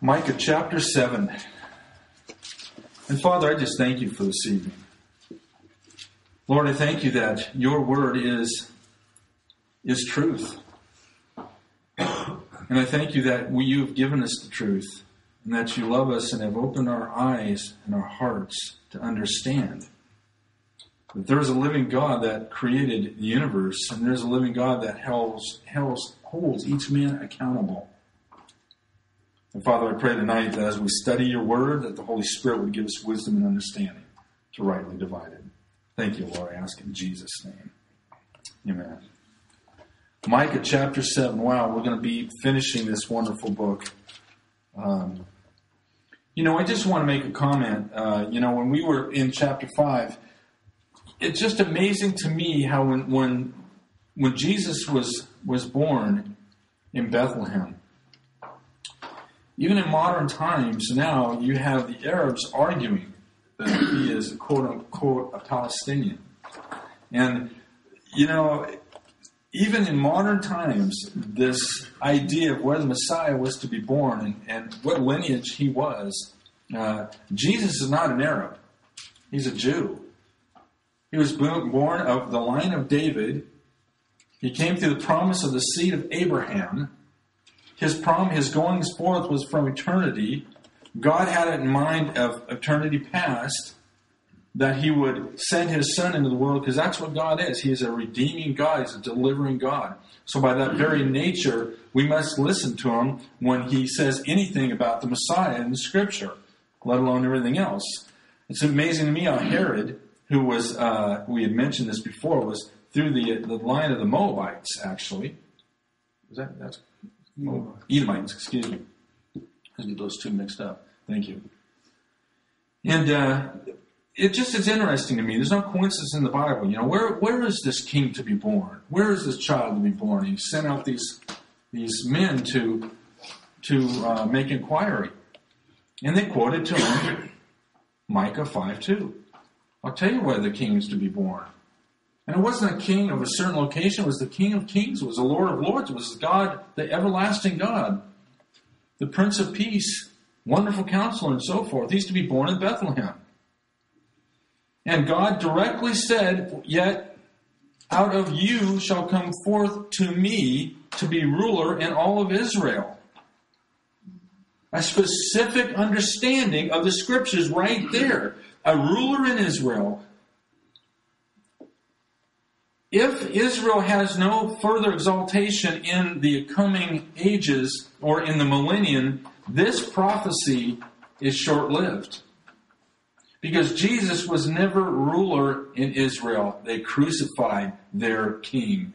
Micah chapter 7. And Father, I just thank you for this evening. Lord, I thank you that your word is, is truth. And I thank you that we, you have given us the truth and that you love us and have opened our eyes and our hearts to understand that there's a living God that created the universe and there's a living God that holds, holds, holds each man accountable. And Father, I pray tonight that as we study your word, that the Holy Spirit would give us wisdom and understanding to rightly divide it. Thank you, Lord. I ask in Jesus' name. Amen. Micah chapter 7. Wow, we're going to be finishing this wonderful book. Um, you know, I just want to make a comment. Uh, you know, when we were in chapter 5, it's just amazing to me how when, when, when Jesus was, was born in Bethlehem, even in modern times now, you have the Arabs arguing that he is quote unquote a Palestinian. And, you know, even in modern times, this idea of where the Messiah was to be born and, and what lineage he was, uh, Jesus is not an Arab. He's a Jew. He was born of the line of David. He came through the promise of the seed of Abraham. His prom, his goings forth was from eternity. God had it in mind of eternity past that he would send his son into the world because that's what God is. He is a redeeming God, he's a delivering God. So, by that very nature, we must listen to him when he says anything about the Messiah in the scripture, let alone everything else. It's amazing to me how Herod, who was, uh, we had mentioned this before, was through the, the line of the Moabites, actually. Is that, that's Edomites, Edomites excuse me. I get those two mixed up. Thank you. And uh, it just is interesting to me. There's no coincidence in the Bible. You know, where where is this king to be born? Where is this child to be born? He sent out these these men to to uh, make inquiry, and they quoted to him Micah five two. I'll tell you where the king is to be born. And it wasn't a king of a certain location, it was the King of Kings, it was the Lord of Lords, it was God, the everlasting God, the Prince of Peace, wonderful counselor, and so forth. He's to be born in Bethlehem. And God directly said, Yet out of you shall come forth to me to be ruler in all of Israel. A specific understanding of the scriptures right there. A ruler in Israel if Israel has no further exaltation in the coming ages or in the millennium, this prophecy is short lived. Because Jesus was never ruler in Israel. They crucified their king.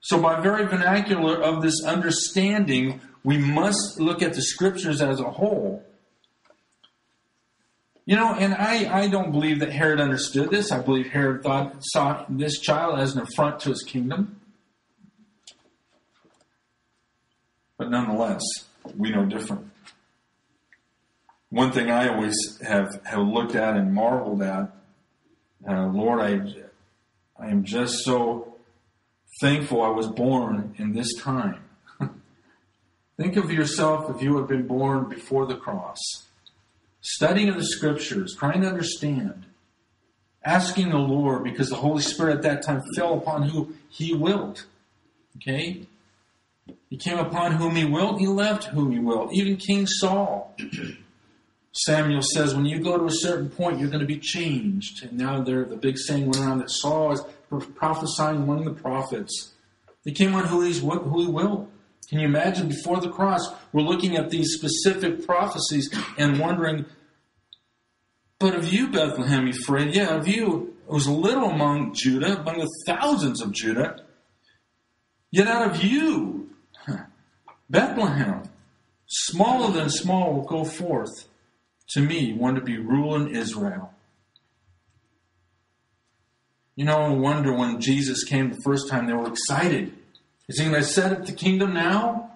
So, by very vernacular of this understanding, we must look at the scriptures as a whole you know, and I, I don't believe that Herod understood this. I believe Herod thought saw this child as an affront to his kingdom. But nonetheless, we know different. One thing I always have, have looked at and marveled at, uh, Lord, I, I am just so thankful I was born in this time. Think of yourself if you had been born before the cross studying the scriptures, trying to understand, asking the Lord because the Holy Spirit at that time fell upon who He willed. Okay? He came upon whom He willed, He left whom He willed. Even King Saul. Samuel says, when you go to a certain point, you're going to be changed. And now there, the big saying went around that Saul is prophesying among the prophets. He came on who, he's, who he will. Can you imagine before the cross, we're looking at these specific prophecies and wondering, but of you, Bethlehem Ephrathah, yeah, of you, was little among Judah, among the thousands of Judah. Yet out of you, Bethlehem, smaller than small, will go forth to me, one to be ruler in Israel. You know, I wonder when Jesus came the first time, they were excited. Is he going to set up the kingdom now?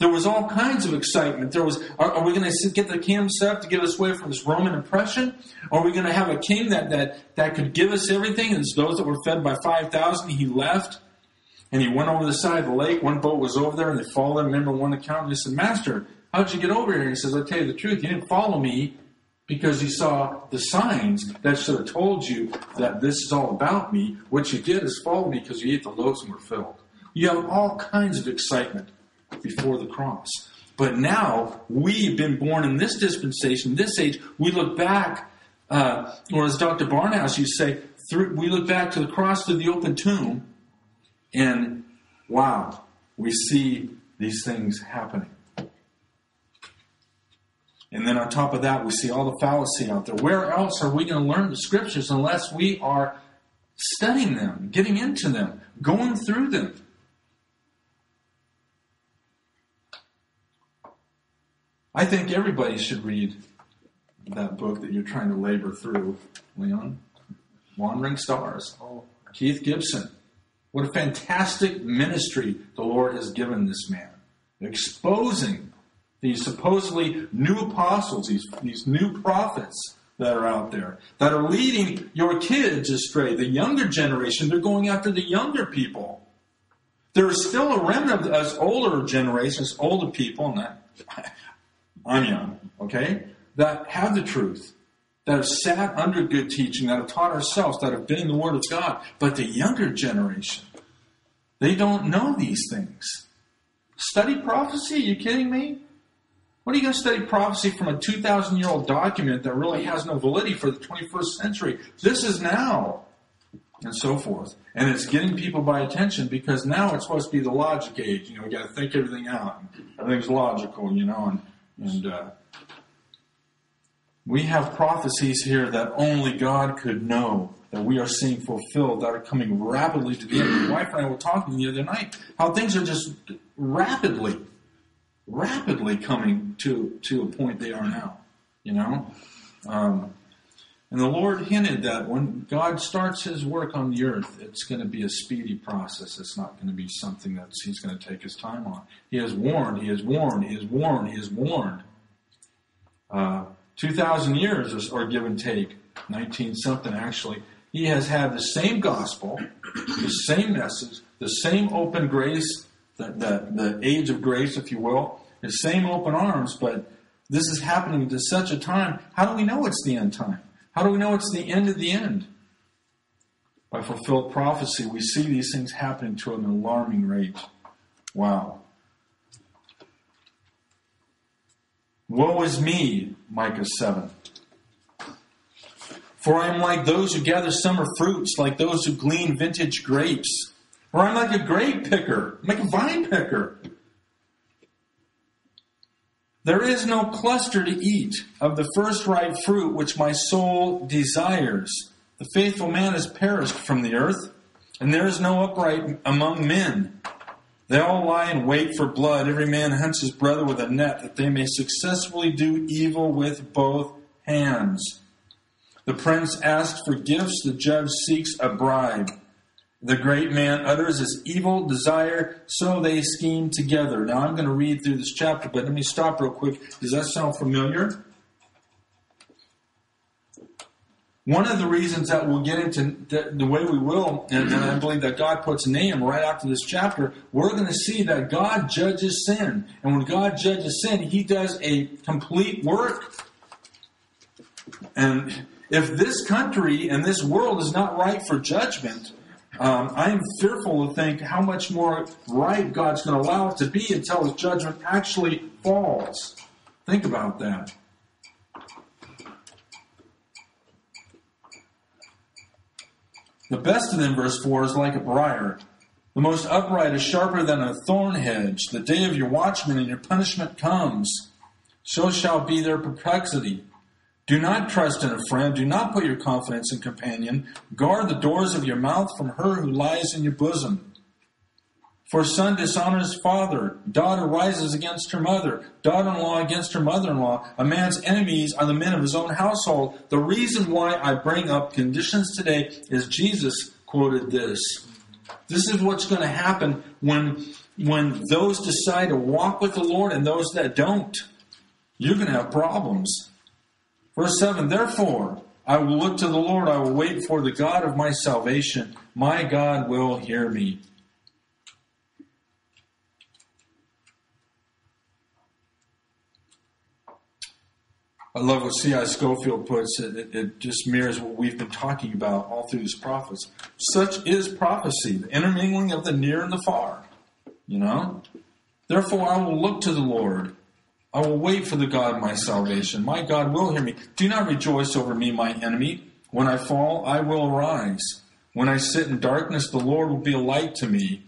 There was all kinds of excitement. There was, are, are we going to get the kingdom set to get us away from this Roman oppression? Are we going to have a king that, that, that could give us everything? And those that were fed by 5,000, he left. And he went over the side of the lake. One boat was over there, and they followed him. Remember one account? And he said, Master, how'd you get over here? And he says, I'll tell you the truth. You didn't follow me because you saw the signs that should have told you that this is all about me. What you did is follow me because you ate the loaves and were filled. You have all kinds of excitement before the cross. But now we've been born in this dispensation, this age. We look back, uh, or as Dr. Barnhouse used to say, through, we look back to the cross to the open tomb, and wow, we see these things happening. And then on top of that, we see all the fallacy out there. Where else are we going to learn the scriptures unless we are studying them, getting into them, going through them? I think everybody should read that book that you're trying to labor through, Leon. Wandering Stars. Oh, Keith Gibson. What a fantastic ministry the Lord has given this man. Exposing these supposedly new apostles, these, these new prophets that are out there, that are leading your kids astray. The younger generation, they're going after the younger people. There is still a remnant of us older generations, older people, and that, Young, okay, that have the truth, that have sat under good teaching, that have taught ourselves, that have been in the Word of God. But the younger generation, they don't know these things. Study prophecy? Are you kidding me? What are you going to study prophecy from a 2,000 year old document that really has no validity for the 21st century? This is now. And so forth. And it's getting people by attention because now it's supposed to be the logic age. You know, we got to think everything out. Everything's logical, you know, and and uh, we have prophecies here that only God could know that we are seeing fulfilled that are coming rapidly to the end. My wife and I were talking the other night how things are just rapidly, rapidly coming to to a point they are now. You know, um, and the Lord hinted that when God starts His work on the earth, it's going to be a speedy process. It's not going to be something that He's going to take His time on. He has warned. He has warned. He has warned. He has warned. Uh, Two thousand years, or give and take, nineteen something actually. He has had the same gospel, the same message, the same open grace, the, the, the age of grace, if you will, the same open arms, but this is happening to such a time. How do we know it's the end time? How do we know it's the end of the end? By fulfilled prophecy, we see these things happening to an alarming rate. Wow. Woe is me, Micah 7. For I am like those who gather summer fruits, like those who glean vintage grapes. Or I'm like a grape picker, I'm like a vine picker. There is no cluster to eat of the first ripe fruit which my soul desires. The faithful man has perished from the earth, and there is no upright among men. They all lie in wait for blood. Every man hunts his brother with a net, that they may successfully do evil with both hands. The prince asks for gifts, the judge seeks a bribe. The great man utters his evil desire, so they scheme together. Now I'm going to read through this chapter, but let me stop real quick. Does that sound familiar? One of the reasons that we'll get into the, the way we will, and, and, I believe that God puts Nahum right after this chapter, we're going to see that God judges sin. And when God judges sin, He does a complete work. And if this country and this world is not right for judgment, um, I am fearful to think how much more right God's going to allow it to be until His judgment actually falls. Think about that. The best of them, verse 4, is like a briar. The most upright is sharper than a thorn hedge. The day of your watchman and your punishment comes. So shall be their perplexity. Do not trust in a friend. Do not put your confidence in companion. Guard the doors of your mouth from her who lies in your bosom. For son dishonors father, daughter rises against her mother, daughter in law against her mother in law. A man's enemies are the men of his own household. The reason why I bring up conditions today is Jesus quoted this. This is what's going to happen when, when those decide to walk with the Lord and those that don't. You're going to have problems. Verse 7 Therefore, I will look to the Lord, I will wait for the God of my salvation. My God will hear me. I love what C.I. Scofield puts. It, it, it, just mirrors what we've been talking about all through these prophets. Such is prophecy, the intermingling of the near and the far. You know? Therefore, I will look to the Lord. I will wait for the God of my salvation. My God will hear me. Do not rejoice over me, my enemy. When I fall, I will arise. When I sit in darkness, the Lord will be a light to me.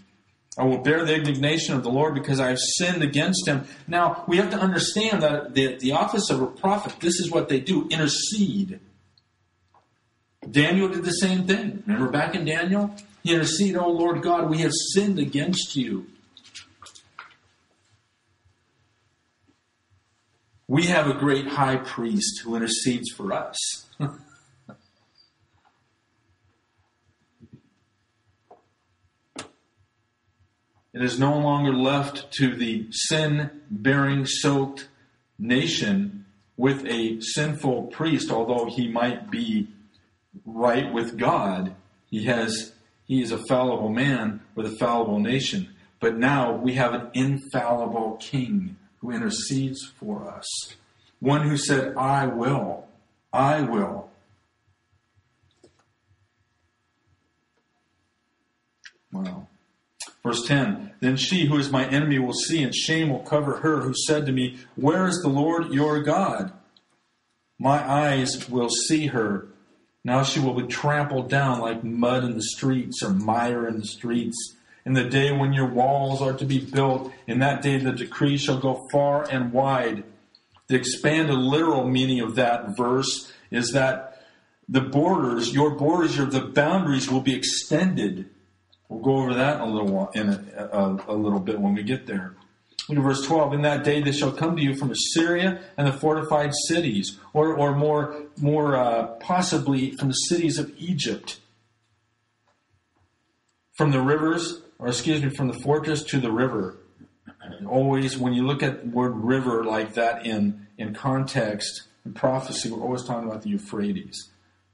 I will bear the indignation of the Lord because I have sinned against him. Now, we have to understand that the, the office of a prophet, this is what they do intercede. Daniel did the same thing. Remember back in Daniel? He interceded, Oh Lord God, we have sinned against you. We have a great high priest who intercedes for us. It is no longer left to the sin bearing, soaked nation with a sinful priest, although he might be right with God. He has he is a fallible man with a fallible nation. But now we have an infallible king who intercedes for us. One who said, I will, I will. Wow. Verse 10 Then she who is my enemy will see, and shame will cover her who said to me, Where is the Lord your God? My eyes will see her. Now she will be trampled down like mud in the streets or mire in the streets. In the day when your walls are to be built, in that day the decree shall go far and wide. The expanded literal meaning of that verse is that the borders, your borders, your, the boundaries will be extended We'll go over that a little while, in a, a, a little bit when we get there. Look at verse 12. In that day they shall come to you from Assyria and the fortified cities, or, or more, more uh, possibly from the cities of Egypt. From the rivers, or excuse me, from the fortress to the river. Always, when you look at the word river like that in, in context, in prophecy, we're always talking about the Euphrates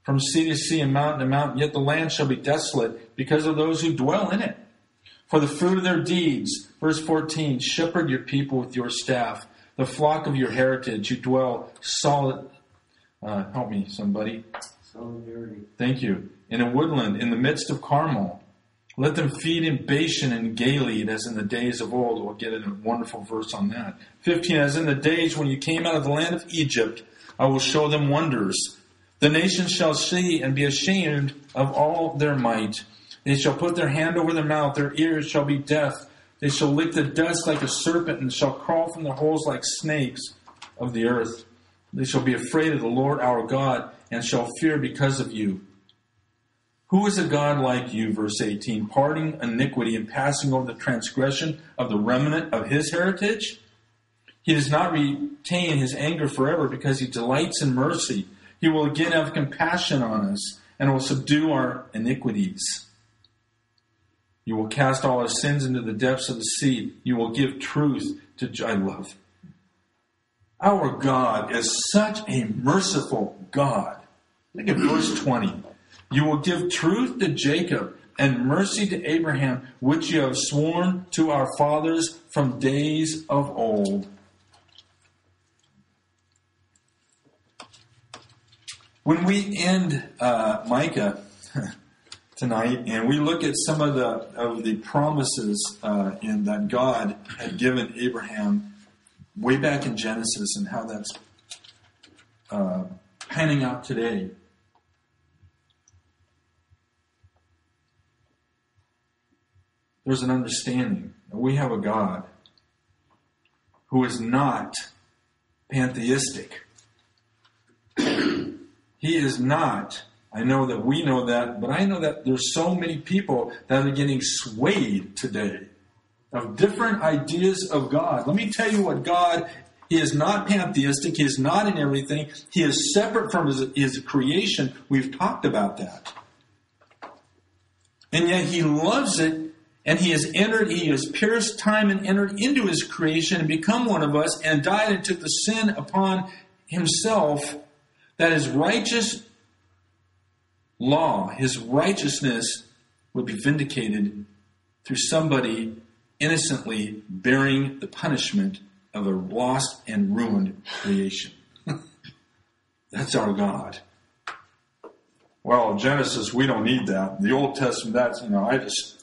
from sea to sea and mountain to mountain, yet the land shall be desolate because of those who dwell in it. For the fruit of their deeds, verse 14, shepherd your people with your staff, the flock of your heritage, you dwell solid. Uh, help me, somebody. Solidarity. Thank you. In a woodland, in the midst of Carmel. Let them feed in Bashan and Gilead as in the days of old. We'll get a wonderful verse on that. 15, as in the days when you came out of the land of Egypt, I will show them wonders the nations shall see and be ashamed of all their might. They shall put their hand over their mouth, their ears shall be deaf. They shall lick the dust like a serpent, and shall crawl from the holes like snakes of the earth. They shall be afraid of the Lord our God, and shall fear because of you. Who is a God like you, verse 18, parting iniquity and passing over the transgression of the remnant of his heritage? He does not retain his anger forever because he delights in mercy. He will again have compassion on us and will subdue our iniquities. You will cast all our sins into the depths of the sea. You will give truth to I love. Our God is such a merciful God. Look at verse 20. You will give truth to Jacob and mercy to Abraham, which you have sworn to our fathers from days of old. When we end uh, Micah tonight, and we look at some of the of the promises uh, in that God had given Abraham way back in Genesis, and how that's uh, panning out today. There's an understanding that we have a God who is not pantheistic. He is not. I know that we know that, but I know that there's so many people that are getting swayed today of different ideas of God. Let me tell you what God he is not pantheistic. He is not in everything. He is separate from his, his creation. We've talked about that. And yet he loves it and he has entered, he has pierced time and entered into his creation and become one of us and died and took the sin upon himself that his righteous law, his righteousness, would be vindicated through somebody innocently bearing the punishment of a lost and ruined creation. That's our God. Well, Genesis, we don't need that. The Old Testament, that's, you know, I just,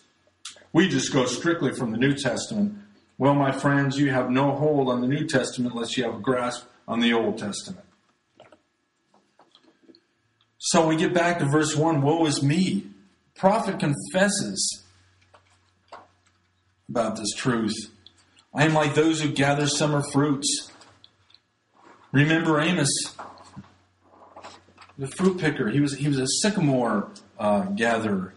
we just go strictly from the New Testament. Well, my friends, you have no hold on the New Testament unless you have a grasp on the Old Testament. So we get back to verse 1 Woe is me. Prophet confesses about this truth. I am like those who gather summer fruits. Remember Amos, the fruit picker. He was, he was a sycamore uh, gatherer.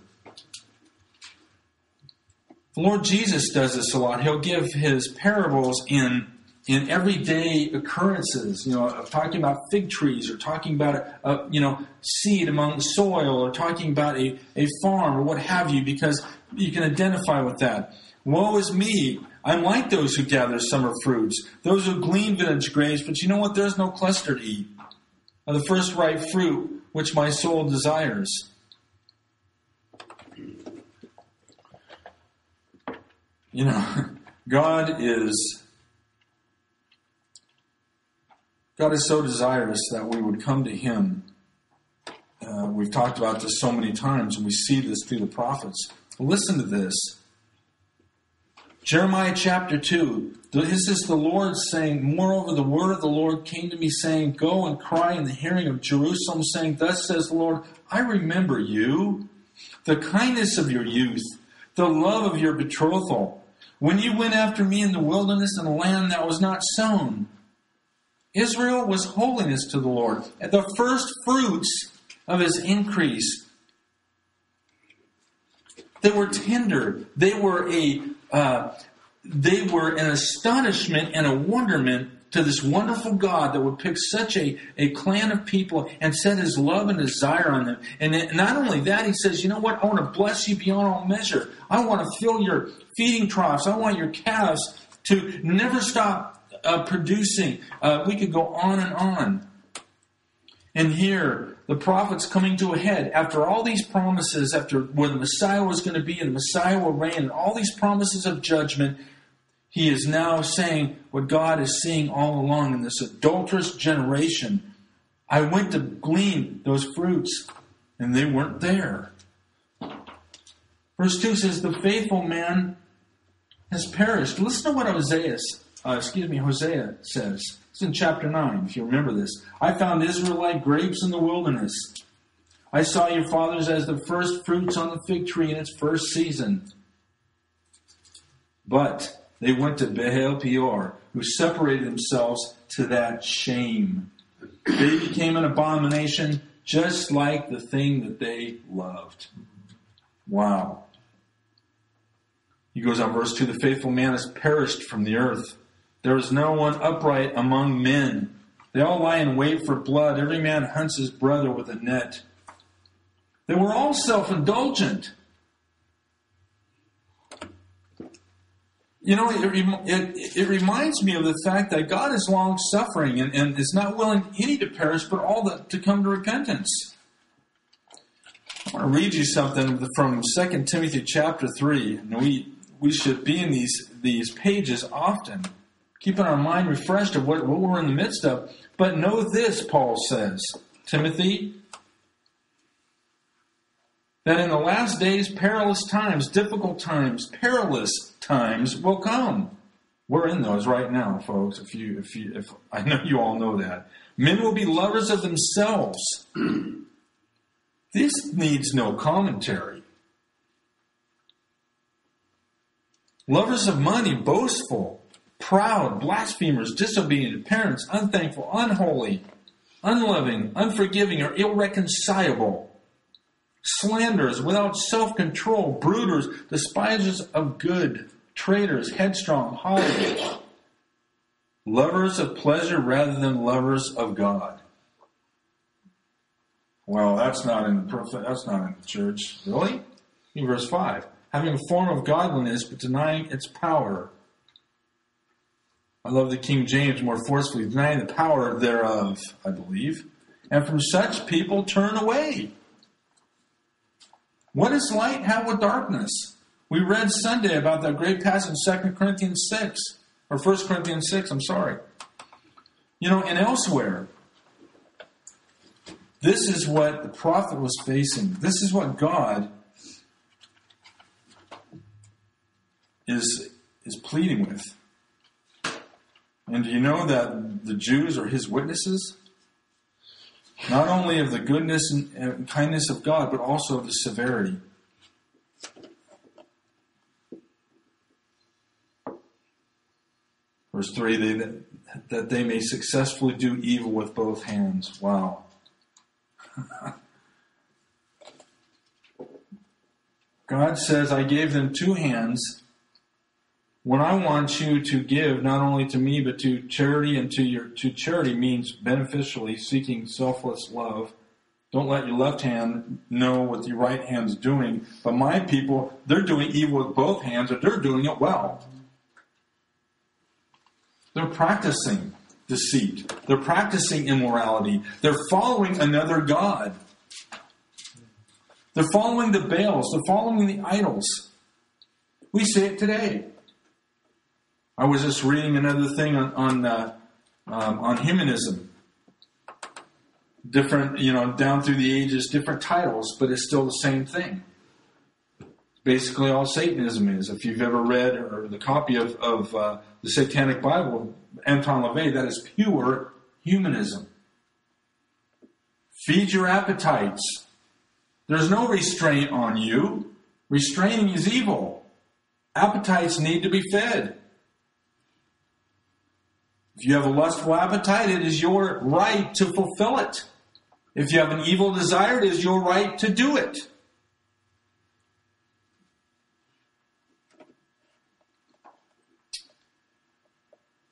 Lord Jesus does this a lot. He'll give his parables in in everyday occurrences, you know, talking about fig trees or talking about a, a, you know seed among the soil or talking about a, a farm or what have you, because you can identify with that. Woe is me! I'm like those who gather summer fruits, those who glean vintage grapes, but you know what? There's no cluster to eat of the first ripe fruit which my soul desires. You know, God is God is so desirous that we would come to Him. Uh, we've talked about this so many times, and we see this through the prophets. Listen to this. Jeremiah chapter 2. This is the Lord saying, Moreover, the word of the Lord came to me, saying, Go and cry in the hearing of Jerusalem, saying, Thus says the Lord, I remember you, the kindness of your youth, the love of your betrothal, when you went after me in the wilderness in a land that was not sown Israel was holiness to the Lord, at the first fruits of his increase. They were tender. They were a uh, they were an astonishment and a wonderment to this wonderful God that would pick such a, a clan of people and set his love and desire on them. And not only that, he says, you know what? I want to bless you beyond all measure. I want to fill your feeding troughs. I want your calves to never stop uh, producing. Uh, we could go on and on. And here, the prophet's coming to a head after all these promises, after where the Messiah was going to be and the Messiah will reign, and all these promises of judgment. He is now saying what God is seeing all along in this adulterous generation. I went to glean those fruits, and they weren't there. Verse 2 says, The faithful man has perished. Listen to what Hosea uh, excuse me, Hosea says. It's in chapter 9, if you remember this. I found Israelite grapes in the wilderness. I saw your fathers as the first fruits on the fig tree in its first season. But they went to Baal Peor, who separated themselves to that shame. They became an abomination just like the thing that they loved. Wow. He goes on, verse 2 The faithful man has perished from the earth. There is no one upright among men. They all lie in wait for blood. Every man hunts his brother with a net. They were all self indulgent. You know, it, it, it, reminds me of the fact that God is long suffering and, and is not willing any to perish, but all the, to come to repentance. I want to read you something from 2 Timothy chapter 3. And we, we should be in these, these pages often keeping our mind refreshed of what, what we're in the midst of. But know this, Paul says, Timothy, that in the last days, perilous times, difficult times, perilous times will come. We're in those right now, folks. If you, if you, if I know you all know that, men will be lovers of themselves. this needs no commentary. Lovers of money, boastful, proud, blasphemers, disobedient, parents, unthankful, unholy, unloving, unforgiving, or irreconcilable, slanderers, without self control, brooders, despisers of good, traitors, headstrong, haughty, lovers of pleasure rather than lovers of God. Well, that's not in the that's not in the church, really. In verse five, having a form of godliness but denying its power. I love the King James more forcefully, denying the power thereof, I believe. And from such people turn away. What is light have with darkness? We read Sunday about that great passage, 2 Corinthians 6, or 1 Corinthians 6, I'm sorry. You know, and elsewhere, This is what the prophet was facing. This is what God is, is pleading with. And do you know that the Jews are his witnesses? Not only of the goodness and kindness of God, but also of the severity. Verse 3 they, that they may successfully do evil with both hands. Wow. God says, I gave them two hands when I want you to give not only to me but to charity and to your to charity means beneficially seeking selfless love. Don't let your left hand know what your right hand's doing. But my people, they're doing evil with both hands, and they're doing it well. They're practicing deceit. They're practicing immorality. They're following another God. They're following the Baals. They're following the idols. We see it today. I was just reading another thing on on, uh, um, on humanism. Different, you know, down through the ages, different titles, but it's still the same thing. Basically, all Satanism is. If you've ever read or the copy of, of uh, the Satanic Bible, Anton LaVey, that is pure humanism. Feed your appetites. There's no restraint on you. Restraining is evil. Appetites need to be fed. If you have a lustful appetite, it is your right to fulfill it. If you have an evil desire, it is your right to do it.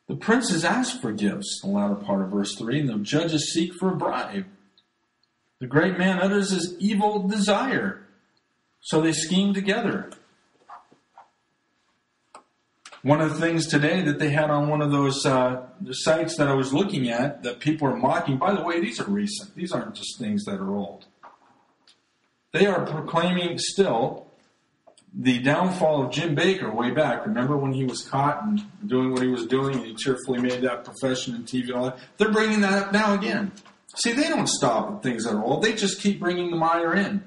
The princes ask for gifts, the latter part of verse 3, and the judges seek for a bribe. The great man utters his evil desire, so they scheme together. One of the things today that they had on one of those uh, sites that I was looking at that people are mocking, by the way, these are recent. These aren't just things that are old. They are proclaiming still the downfall of Jim Bakker way back. Remember when he was caught and doing what he was doing and he cheerfully made that profession in TV and all that? They're bringing that up now again. See, they don't stop at things that are old. They just keep bringing the mire in.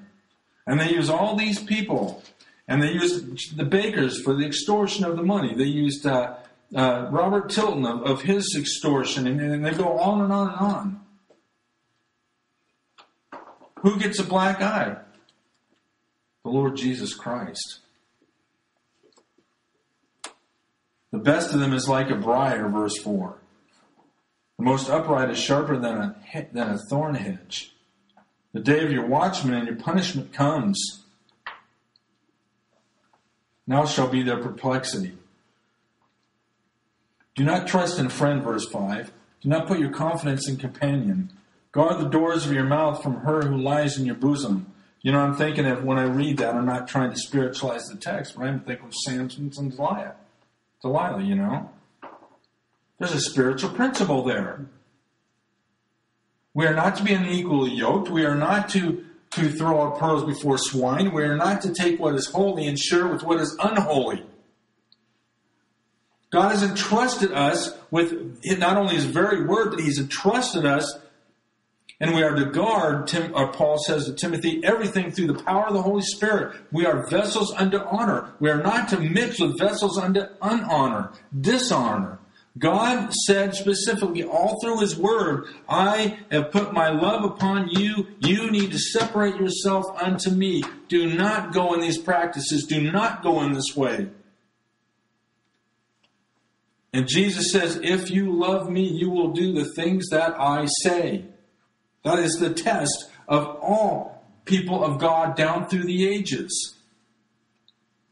And they use all these people and they used the Bakkers for the extortion of the money. They used uh, uh, Robert Tilton of, of his extortion, and, and, they go on and on and on. Who gets a black eye? The Lord Jesus Christ. The best of them is like a briar, verse 4. The most upright is sharper than a, than a thorn hedge. The day of your watchman and your punishment comes. Now shall be their perplexity. Do not trust in friend, verse 5. Do not put your confidence in companion. Guard the doors of your mouth from her who lies in your bosom. You know, I'm thinking of when I read that, I'm not trying to spiritualize the text, but I'm thinking of Samson and Delilah. Delilah, you know. There's a spiritual principle there. We are not to be unequally yoked. We are not to to throw our pearls before swine. We are not to take what is holy and share with what is unholy. God has entrusted us with not only His very word, but He's entrusted us, and we are to guard, Tim, or Paul says to Timothy, everything through the power of the Holy Spirit. We are vessels unto honor. We are not to mix with vessels unto unhonor, dishonor. God said specifically all through His Word, I have put my love upon you. You need to separate yourself unto me. Do not go in these practices. Do not go in this way. And Jesus says, If you love me, you will do the things that I say. That is the test of all people of God down through the ages.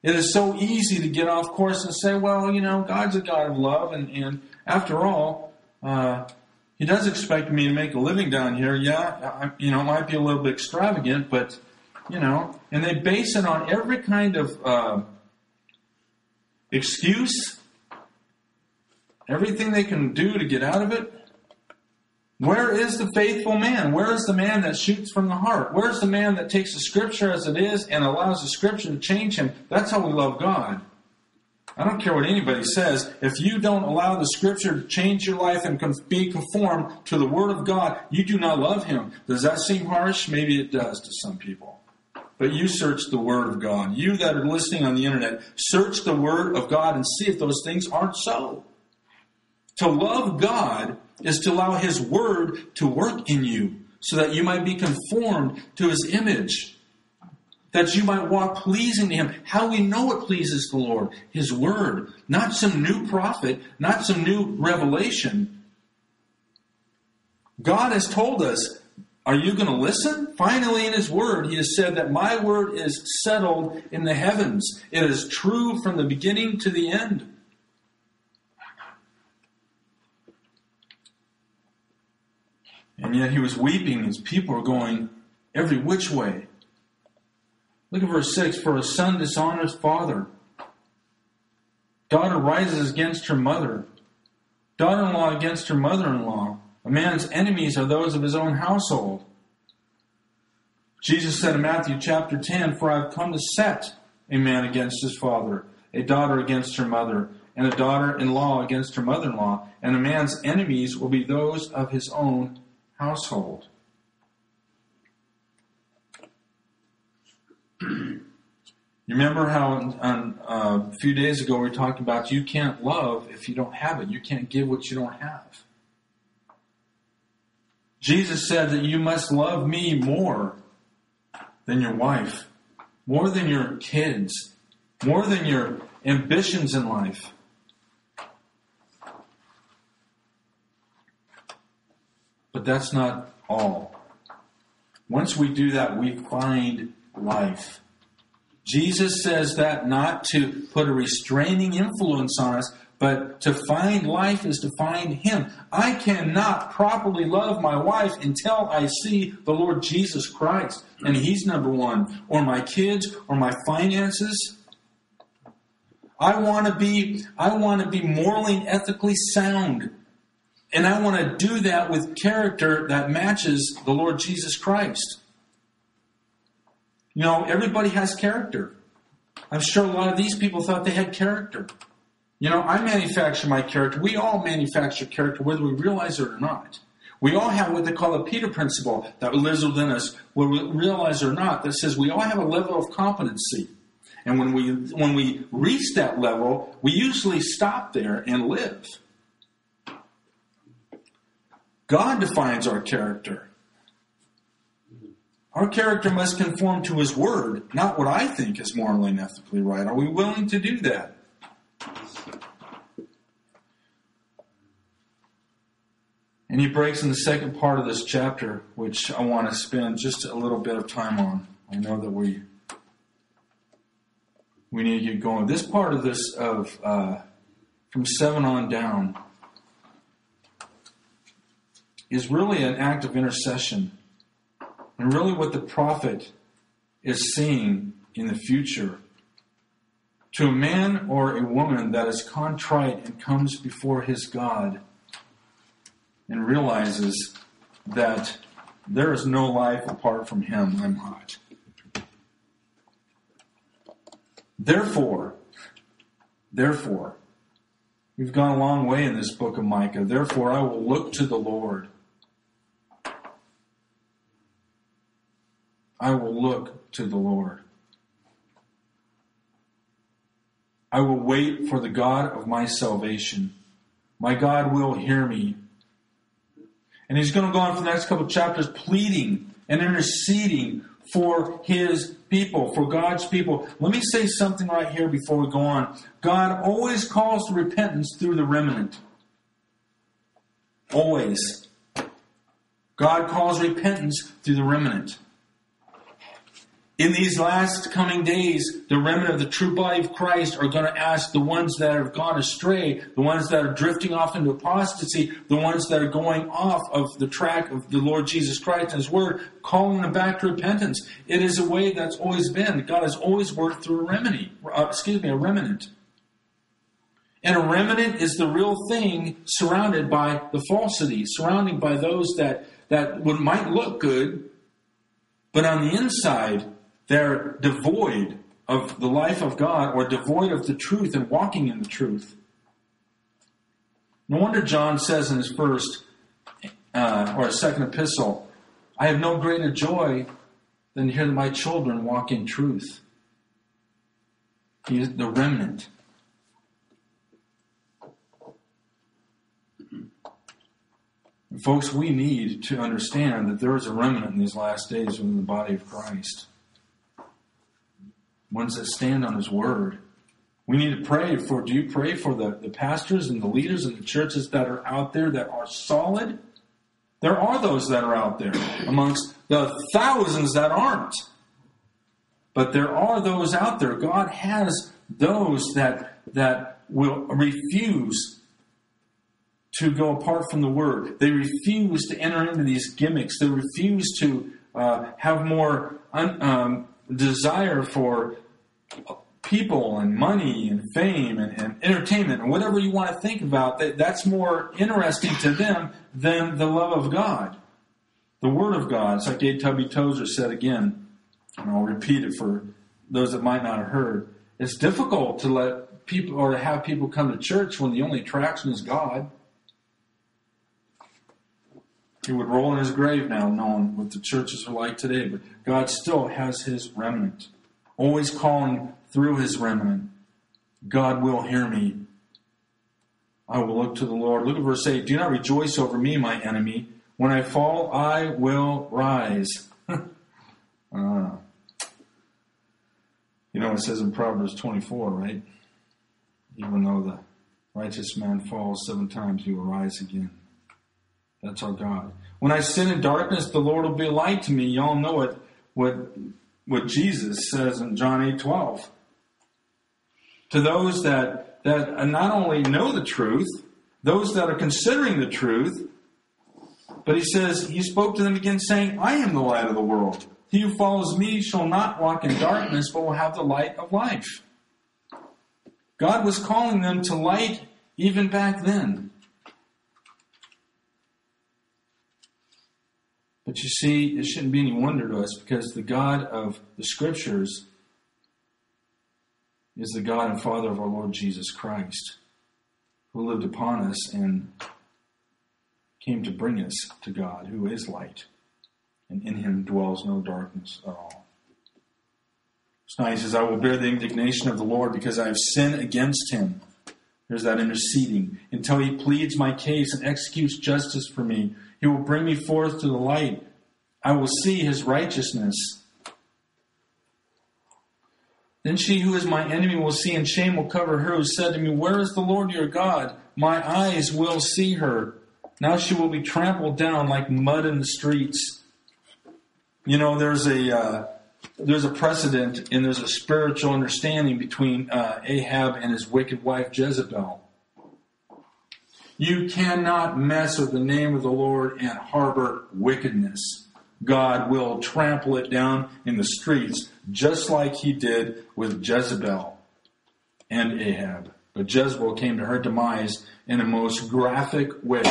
It is so easy to get off course and say, well, you know, God's a God of love, and, and after all, uh, He does expect me to make a living down here. Yeah, I, you know, it might be a little bit extravagant, but, you know, and they base it on every kind of uh, excuse, everything they can do to get out of it. Where is the faithful man? Where is the man that shoots from the heart? Where's the man that takes the scripture as it is and allows the scripture to change him? That's how we love God. I don't care what anybody says. If you don't allow the Scripture to change your life and be conformed to the Word of God, you do not love Him. Does that seem harsh? Maybe it does to some people. But you search the Word of God. You that are listening on the internet, search the Word of God and see if those things aren't so. To love God is to allow His Word to work in you so that you might be conformed to His image that you might walk pleasing to him. How we know it pleases the Lord? His word, not some new prophet, not some new revelation. God has told us, are you going to listen? Finally, in his word, he has said that my word is settled in the heavens. It is true from the beginning to the end. And yet he was weeping His people were going every which way. Look at verse 6 For a son dishonors father, daughter rises against her mother, daughter in law against her mother in law. A man's enemies are those of his own household. Jesus said in Matthew chapter 10 For I have come to set a man against his father, a daughter against her mother, and a daughter in law against her mother in law, and a man's enemies will be those of his own household. you remember how on, uh, a few days ago we talked about you can't love if you don't have it. You can't give what you don't have. Jesus said that you must love me more than your wife, more than your kids, more than your ambitions in life. But that's not all. Once we do that, we find life. Jesus says that not to put a restraining influence on us, but to find life is to find Him. I cannot properly love my wife until I see the Lord Jesus Christ, and He's number one, or my kids, or my finances. I want to be, I want to be morally and ethically sound. And I want to do that with character that matches the Lord Jesus Christ. You know, everybody has character. I'm sure a lot of these people thought they had character. You know, I manufacture my character. We all manufacture character, whether we realize it or not. We all have what they call the Peter principle that lives within us, whether we realize or not, that says we all have a level of competency. And when we when we reach that level, we usually stop there and live. God defines our character. Our character must conform to His Word, not what I think is morally and ethically right. Are we willing to do that? And he breaks in the second part of this chapter, which I want to spend just a little bit of time on. I know that we we need to get going. This part of this of uh, from seven on down is really an act of intercession and really, what the prophet is seeing in the future to a man or a woman that is contrite and comes before his God and realizes that there is no life apart from him, I'm hot. Therefore, therefore, we've gone a long way in this book of Micah. Therefore, I will look to the Lord I will look to the Lord. I will wait for the God of my salvation. My God will hear me. And he's going to go on for the next couple chapters pleading and interceding for his people, for God's people. Let me say something right here before we go on. God always calls to repentance through the remnant. Always. God calls repentance through the remnant. In these last coming days, the remnant of the true body of Christ are going to ask the ones that have gone astray, the ones that are drifting off into apostasy, the ones that are going off of the track of the Lord Jesus Christ and His Word, calling them back to repentance. It is a way that's always been. God has always worked through a remedy, uh, excuse me, a remnant. And a remnant is the real thing surrounded by the falsity, surrounded by those that, that would, might look good, but on the inside, they're devoid of the life of God or devoid of the truth and walking in the truth. No wonder John says in his first uh, or his second epistle, I have no greater joy than to hear that my children walk in truth. He is the remnant. Folks, we need to understand that there is a remnant in these last days within the body of Christ. Ones that stand on His Word. We need to pray for, do you pray for the, the pastors and the leaders in the churches that are out there that are solid? There are those that are out there amongst the thousands that aren't. But there are those out there. God has those that, that will refuse to go apart from the Word. They refuse to enter into these gimmicks. They refuse to uh, have more un, um, desire for people and money and fame and, and, entertainment and whatever you want to think about. That, that's more interesting to them than the love of God, the Word of God. It's like A.W. Tozer said again, and I'll repeat it for those that might not have heard. It's difficult to let people or to have people come to church when the only attraction is God. He would roll in his grave now, knowing what the churches are like today. But God still has his remnant, always calling through his remnant. God will hear me. I will look to the Lord. Look at verse 8. Do not rejoice over me, my enemy. When I fall, I will rise. uh, you know, it says in Proverbs 24, right? Even though the righteous man falls seven times, he will rise again. That's our God. When I sit in darkness, the Lord will be a light to me. Y'all know what what what Jesus says in John eight twelve. To those that that not only know the truth, those that are considering the truth, but he says he spoke to them again, saying, "I am the light of the world. He who follows me shall not walk in darkness, but will have the light of life." God was calling them to light even back then. But you see, it shouldn't be any wonder to us because the God of the Scriptures is the God and Father of our Lord Jesus Christ, who lived upon us and came to bring us to God, who is light, and in him dwells no darkness at all. Verse 9 he says, I will bear the indignation of the Lord because I have sinned against him. There's that interceding until he pleads my case and executes justice for me. He will bring me forth to the light. I will see his righteousness. Then she who is my enemy will see, and shame will cover her who said to me, Where is the Lord your God? My eyes will see her. Now she will be trampled down like mud in the streets. You know, there's a uh, there's a precedent and there's a spiritual understanding between uh, Ahab and his wicked wife Jezebel. You cannot mess with the name of the Lord and harbor wickedness. God will trample it down in the streets, just like he did with Jezebel and Ahab. But Jezebel came to her demise in a most graphic way.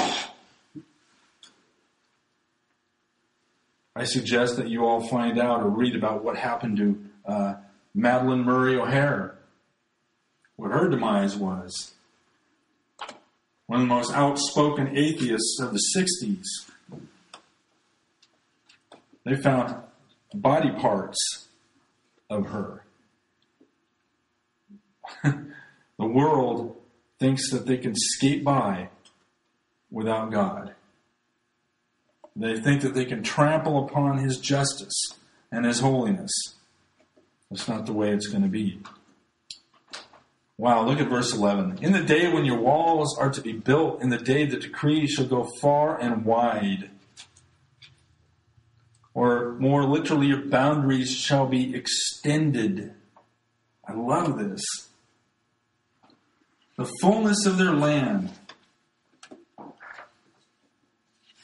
I suggest that you all find out or read about what happened to uh, Madalyn Murray O'Hair, what her demise was one of the most outspoken atheists of the 60s. They found body parts of her. the world thinks that they can skate by without God. They think that they can trample upon His justice and His holiness. That's not the way it's going to be. Wow, look at verse 11. In the day when your walls are to be built, in the day the decree shall go far and wide. Or more literally, your boundaries shall be extended. I love this. The fullness of their land.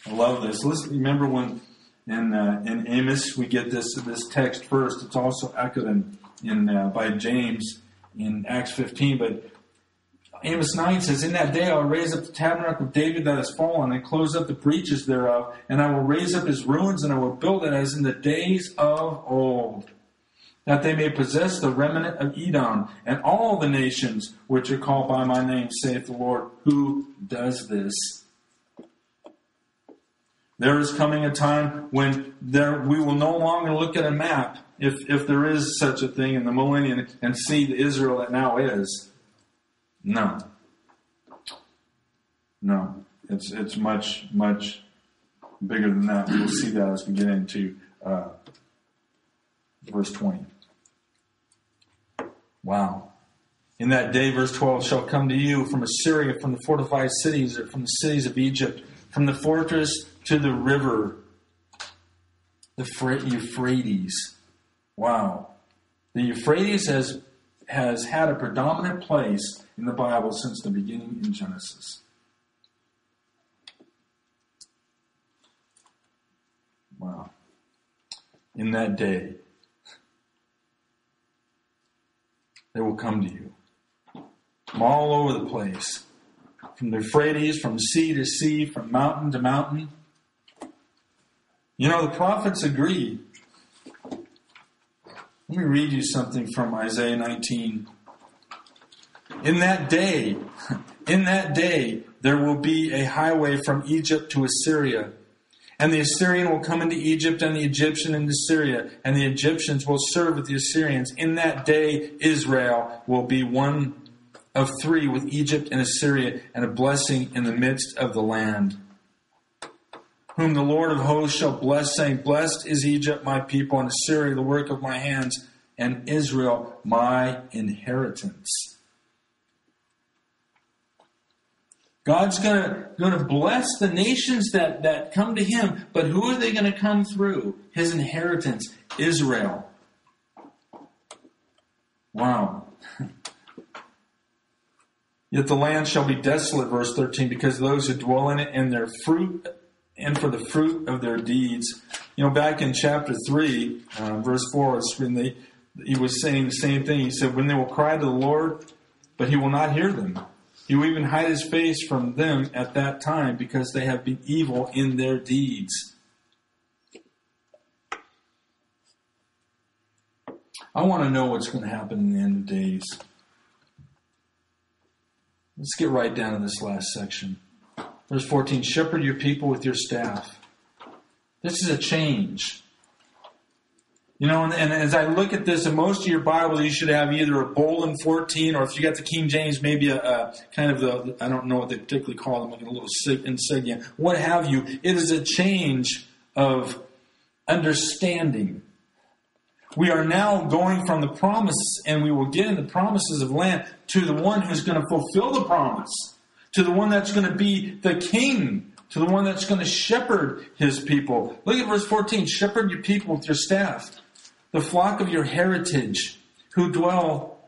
I love this. Remember when in uh, in Amos we get this this text first. It's also echoed in, in uh, by James in Acts 15, but Amos 9 says, In that day I will raise up the tabernacle of David that has fallen, and close up the breaches thereof, and I will raise up his ruins, and I will build it as in the days of old. that they may possess the remnant of Edom and all the nations which are called by my name, saith the Lord, who does this. There is coming a time when there we will no longer look at a map, if if there is such a thing in the millennium, and see the Israel that now is. No. No. It's it's much, much bigger than that. We'll see that as we get into uh, verse 20. Wow. In that day, verse 12, shall come to you from Assyria, from the fortified cities, or from the cities of Egypt, from the fortress to the river, the Euphrates. Wow. The Euphrates has, has had a predominant place in the Bible since the beginning in Genesis. Wow. In that day, they will come to you from all over the place, from the Euphrates, from sea to sea, from mountain to mountain. You know, the prophets agree. Let me read you something from Isaiah 19. In that day, in that day, there will be a highway from Egypt to Assyria. And the Assyrian will come into Egypt, and the Egyptian into Syria, and the Egyptians will serve with the Assyrians. In that day, Israel will be one of three with Egypt and Assyria, and a blessing in the midst of the land. Whom the Lord of hosts shall bless, saying, Blessed is Egypt, my people, and Assyria, the work of my hands, and Israel, my inheritance. God's gonna, gonna bless the nations that, that come to him, but who are they gonna come through? His inheritance, Israel. Wow. Yet the land shall be desolate, verse 13, because those who dwell in it and their fruit and for the fruit of their deeds. You know, back in chapter 3, uh, verse 4, when they, he was saying the same thing. He said, When they will cry to the Lord, but he will not hear them. He will even hide his face from them at that time because they have been evil in their deeds. I want to know what's going to happen in the end of days. Let's get right down to this last section. Verse 14 Shepherd your people with your staff. This is a change. You know, and, and, as I look at this, in most of your Bibles, you should have either a bold and 14, or if you got the King James, maybe a, a kind of the, I don't know what they particularly call them, like a little insignia, what have you. It is a change of understanding. We are now going from the promise, and we will get in the promises of land, to the one who's going to fulfill the promise, to the one that's going to be the king, to the one that's going to shepherd his people. Look at verse 14 shepherd your people with your staff the flock of your heritage who dwell,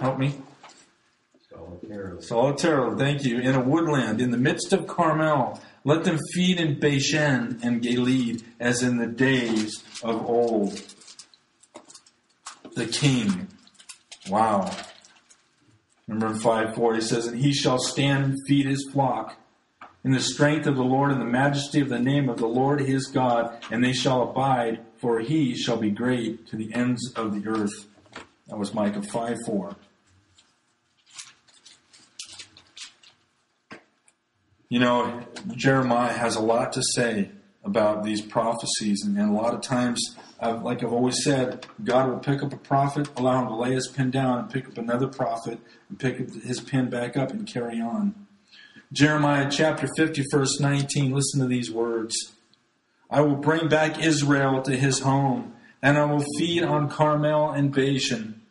help me. Solitarily. Solitarily, thank you. In a woodland, in the midst of Carmel. Let them feed in Bashan and Gilead as in the days of old. The king. Wow. Remember in 5 4, he says, And he shall stand and feed his flock in the strength of the Lord and the majesty of the name of the Lord his God, and they shall abide for he shall be great to the ends of the earth. That was Micah 5 4. You know, Jeremiah has a lot to say about these prophecies, and, a lot of times, I've, like I've always said, God will pick up a prophet, allow him to lay his pen down, and pick up another prophet, and pick his pen back up and carry on. Jeremiah chapter 50, verse 19, listen to these words. I will bring back Israel to his home, and I will feed on Carmel and Bashan.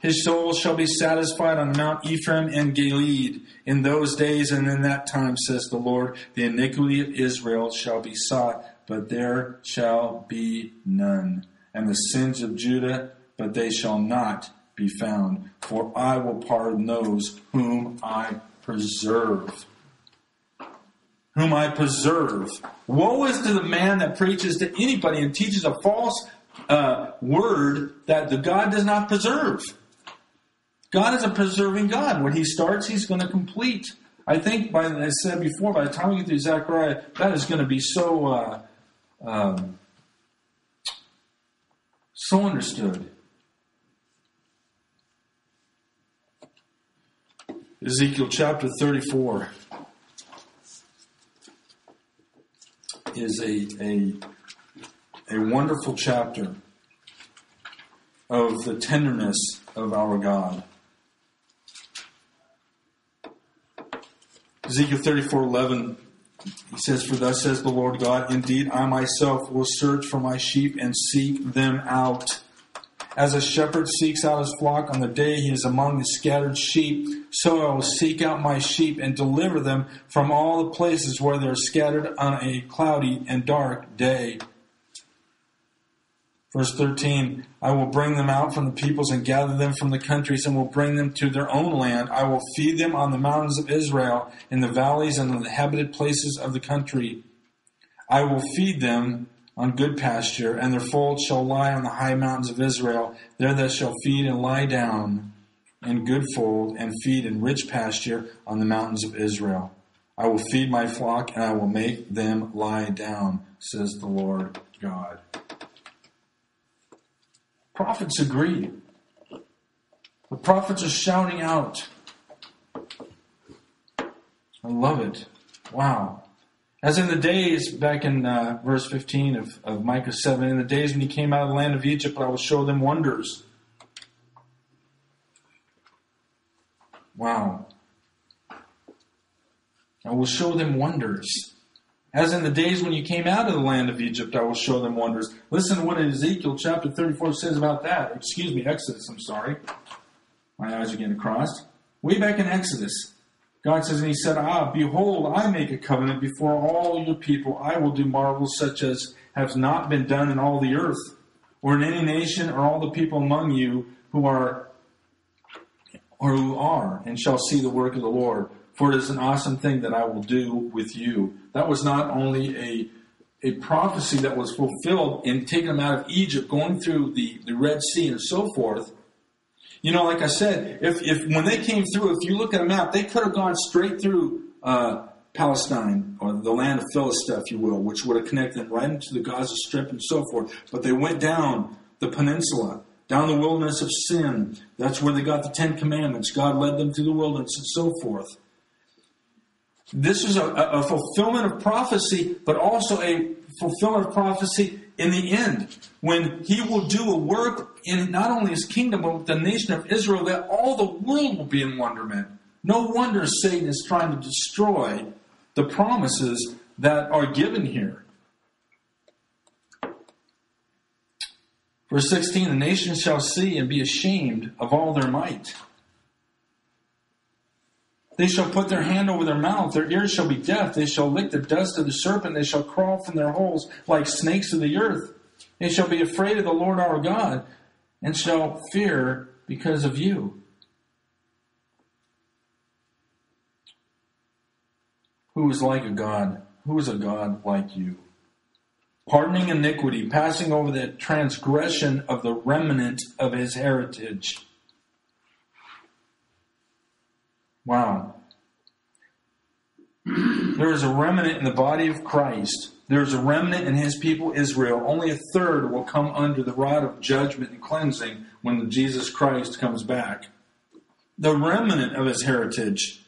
His soul shall be satisfied on Mount Ephraim and Gilead. In those days and in that time, says the Lord, the iniquity of Israel shall be sought, but there shall be none. And the sins of Judah, but they shall not be found. For I will pardon those whom I preserve whom I preserve. Woe is to the man that preaches to anybody and teaches a false uh, word that the God does not preserve. God is a preserving God. When He starts, He's going to complete. I think, by as I said before, by the time we get through Zechariah, that is going to be so uh, um, So understood. Ezekiel chapter 34 is a, a, a wonderful chapter of the tenderness of our God. Ezekiel 34 11, he says, For thus says the Lord God, Indeed, I myself will search for my sheep and seek them out. As a shepherd seeks out his flock on the day he is among the scattered sheep, so I will seek out my sheep and deliver them from all the places where they are scattered on a cloudy and dark day. Verse 13, I will bring them out from the peoples and gather them from the countries and will bring them to their own land. I will feed them on the mountains of Israel, in the valleys and in the inhabited places of the country. I will feed them on good pasture, and their fold shall lie on the high mountains of Israel. There they shall feed and lie down in good fold, and feed in rich pasture on the mountains of Israel. I will feed my flock, and I will make them lie down, says the Lord God. Prophets agree. The prophets are shouting out. I love it. Wow. As in the days, back in uh, verse 15 of, of Micah 7, in the days when he came out of the land of Egypt, I will show them wonders. Wow. I will show them wonders. As in the days when you came out of the land of Egypt, I will show them wonders. Listen to what Ezekiel chapter 34 says about that. Excuse me, Exodus, I'm sorry. My eyes are getting crossed. Way back in Exodus, God says, and He said, Ah, behold, I make a covenant before all your people. I will do marvels such as have not been done in all the earth, or in any nation, or all the people among you who are or who are, and shall see the work of the Lord for it is an awesome thing that I will do with you. That was not only a a prophecy that was fulfilled in taking them out of Egypt, going through the, the Red Sea and so forth. You know, like I said, if, if when they came through, if you look at a map, they could have gone straight through uh, Palestine or the land of Philistia, if you will, which would have connected them right into the Gaza Strip and so forth. But they went down the peninsula, down the wilderness of sin. That's where they got the Ten Commandments. God led them through the wilderness and so forth. This is a, a fulfillment of prophecy, but also a fulfillment of prophecy in the end, when he will do a work in not only his kingdom, but the nation of Israel, that all the world will be in wonderment. No wonder Satan is trying to destroy the promises that are given here. Verse 16 The nations shall see and be ashamed of all their might. They shall put their hand over their mouth, their ears shall be deaf, they shall lick the dust of the serpent, they shall crawl from their holes like snakes of the earth. They shall be afraid of the Lord our God, and shall fear because of you. Who is like a God? Who is a God like you? Pardoning iniquity, passing over the transgression of the remnant of his heritage Wow. There is a remnant in the body of Christ. There is a remnant in his people Israel. Only a third will come under the rod of judgment and cleansing when Jesus Christ comes back. The remnant of his heritage.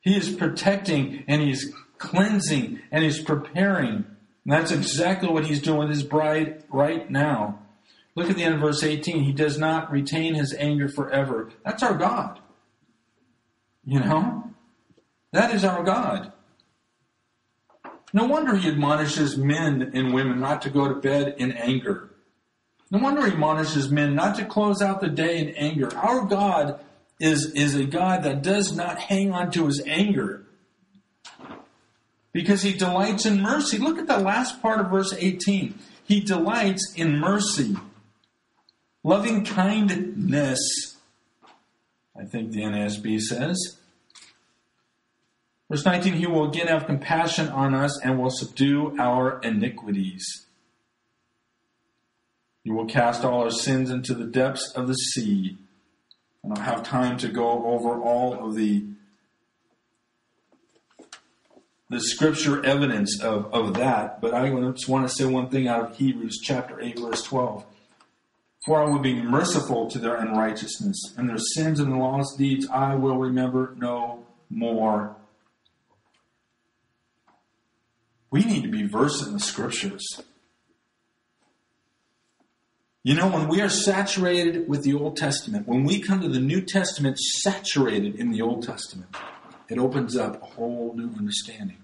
He is protecting and he's cleansing and he's preparing. And that's exactly what he's doing with his bride right now. Look at the end of verse 18. He does not retain his anger forever. That's our God. You know? That is our God. No wonder he admonishes men and women not to go to bed in anger. No wonder he admonishes men not to close out the day in anger. Our God is, is a God that does not hang on to his anger because he delights in mercy. Look at the last part of verse 18. He delights in mercy, loving kindness, I think the NASB says. Verse 19, He will again have compassion on us and will subdue our iniquities. He will cast all our sins into the depths of the sea. I don't have time to go over all of the the scripture evidence of, of that, but I just want to say one thing out of Hebrews chapter 8, verse 12. For I will be merciful to their unrighteousness, and their sins and the lost deeds I will remember no more. We need to be versed in the scriptures. You know, when we are saturated with the Old Testament, when we come to the New Testament saturated in the Old Testament, it opens up a whole new understanding.